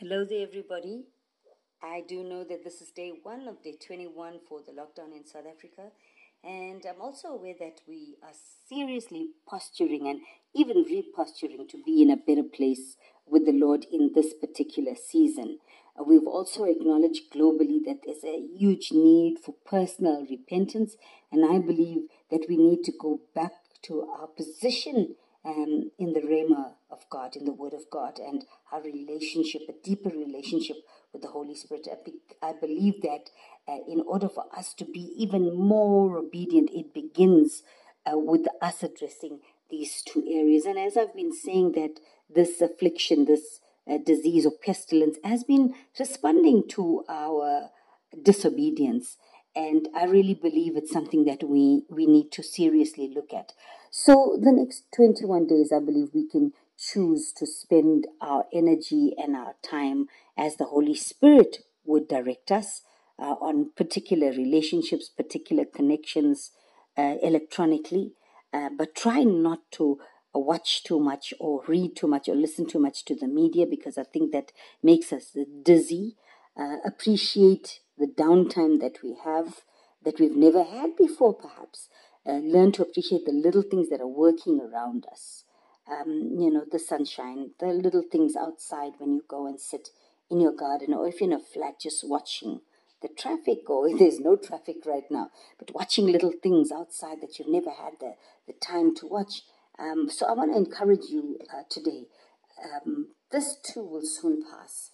Hello there, everybody. I do know that this is day one of day 21 for the lockdown in South Africa, and I'm also aware that we are seriously posturing and even reposturing to be in a better place with the Lord in this particular season. We've also acknowledged globally that there's a huge need for personal repentance, and I believe that we need to go back to our position um, in the Rhema of God, in the Word of God, and our relationship, a deeper relationship with the Holy Spirit. I, be, I believe that uh, in order for us to be even more obedient, it begins uh, with us addressing these two areas. And as I've been saying, that this affliction, this uh, disease or pestilence, has been responding to our disobedience. And I really believe it's something that we, we need to seriously look at. So, the next 21 days, I believe we can choose to spend our energy and our time as the Holy Spirit would direct us uh, on particular relationships, particular connections uh, electronically, uh, but try not to watch too much or read too much or listen too much to the media because I think that makes us dizzy. Uh, appreciate the downtime that we have that we've never had before, perhaps. Uh, learn to appreciate the little things that are working around us um, you know, the sunshine, the little things outside when you go and sit in your garden, or if you're in a flat, just watching the traffic, or if there's no traffic right now, but watching little things outside that you've never had the, the time to watch. Um, so I want to encourage you uh, today. Um, this too will soon pass.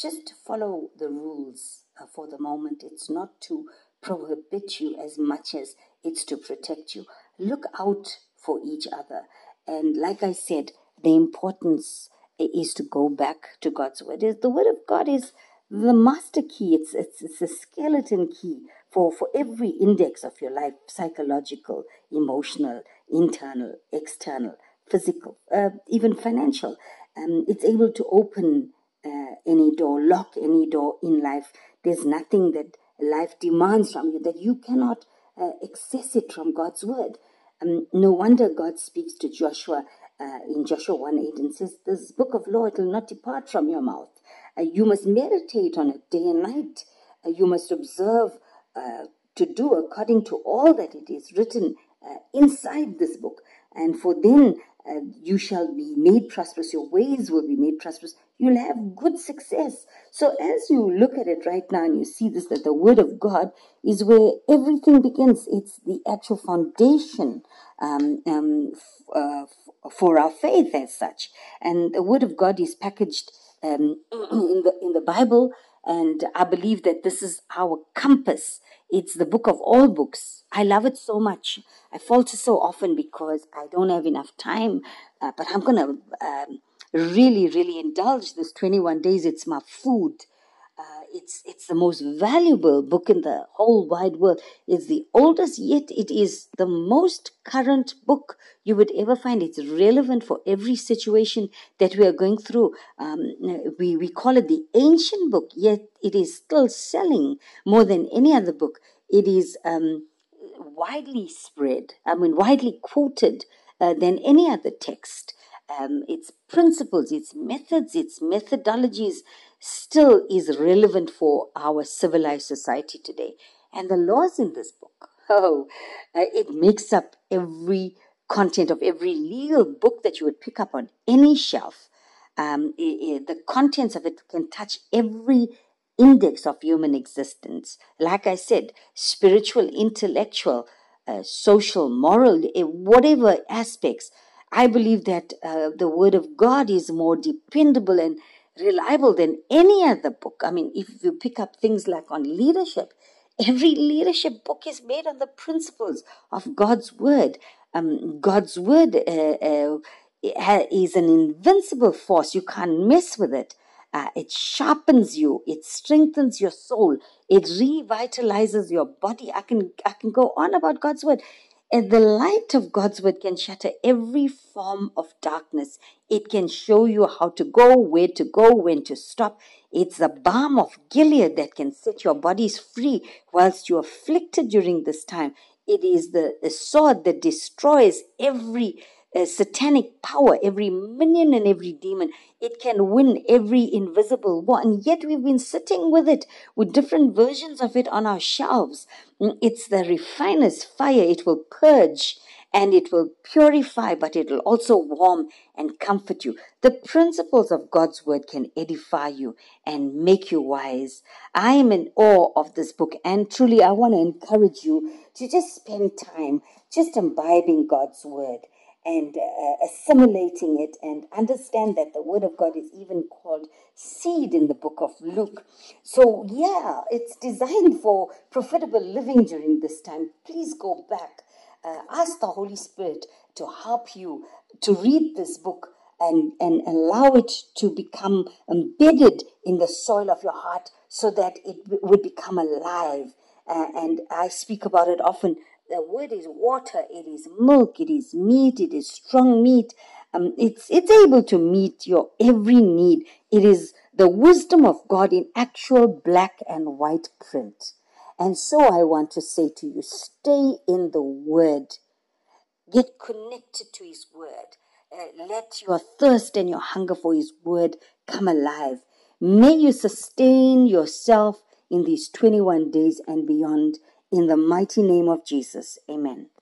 Just follow the rules uh, for the moment. It's not to prohibit you as much as it's to protect you. Look out for each other. And like I said, the importance is to go back to God's word. The word of God is the master key. It's it's, it's a skeleton key for, for every index of your life psychological, emotional, internal, external, physical, uh, even financial. Um, it's able to open uh, any door, lock any door in life. There's nothing that life demands from you that you cannot uh, access it from God's word. Um, no wonder God speaks to Joshua uh, in Joshua 1 8 and says, This book of law, it will not depart from your mouth. Uh, you must meditate on it day and night. Uh, you must observe uh, to do according to all that it is written uh, inside this book. And for then you shall be made prosperous, your ways will be made prosperous, you'll have good success. So, as you look at it right now and you see this, that the Word of God is where everything begins, it's the actual foundation um, um, f- uh, f- for our faith as such. And the Word of God is packaged um, in, the, in the Bible. And I believe that this is our compass. It's the book of all books. I love it so much. I falter so often because I don't have enough time. Uh, but I'm going to um, really, really indulge this 21 days. It's my food. It's it's the most valuable book in the whole wide world. It's the oldest, yet it is the most current book you would ever find. It's relevant for every situation that we are going through. Um, we we call it the ancient book, yet it is still selling more than any other book. It is um, widely spread. I mean, widely quoted uh, than any other text um, its principles, its methods, its methodologies still is relevant for our civilized society today. And the laws in this book, oh, uh, it makes up every content of every legal book that you would pick up on any shelf. Um, it, it, the contents of it can touch every index of human existence. Like I said, spiritual, intellectual, uh, social, moral, eh, whatever aspects I believe that uh, the Word of God is more dependable and reliable than any other book. I mean, if you pick up things like on leadership, every leadership book is made on the principles of God's Word. Um, God's Word uh, uh, is an invincible force. You can't mess with it. Uh, it sharpens you. It strengthens your soul. It revitalizes your body. I can I can go on about God's word. And the light of God's word can shatter every form of darkness. It can show you how to go, where to go, when to stop. It's the balm of Gilead that can set your bodies free whilst you're afflicted during this time. It is the, the sword that destroys every uh, satanic power, every minion and every demon. It can win every invisible war. And yet we've been sitting with it, with different versions of it on our shelves. Mm, it's the refiner's fire. It will purge and it will purify, but it will also warm and comfort you. The principles of God's word can edify you and make you wise. I am in awe of this book, and truly, I want to encourage you to just spend time just imbibing God's word and uh, assimilating it and understand that the word of God is even called seed in the book of Luke. So, yeah, it's designed for profitable living during this time. Please go back uh, ask the Holy Spirit to help you to read this book and, and allow it to become embedded in the soil of your heart so that it would become alive. Uh, and I speak about it often. The word is water, it is milk, it is meat, it is strong meat. Um, it's, it's able to meet your every need. It is the wisdom of God in actual black and white print. And so I want to say to you stay in the Word, get connected to His Word. Uh, let your thirst and your hunger for His Word come alive. May you sustain yourself in these 21 days and beyond. In the mighty name of Jesus. Amen.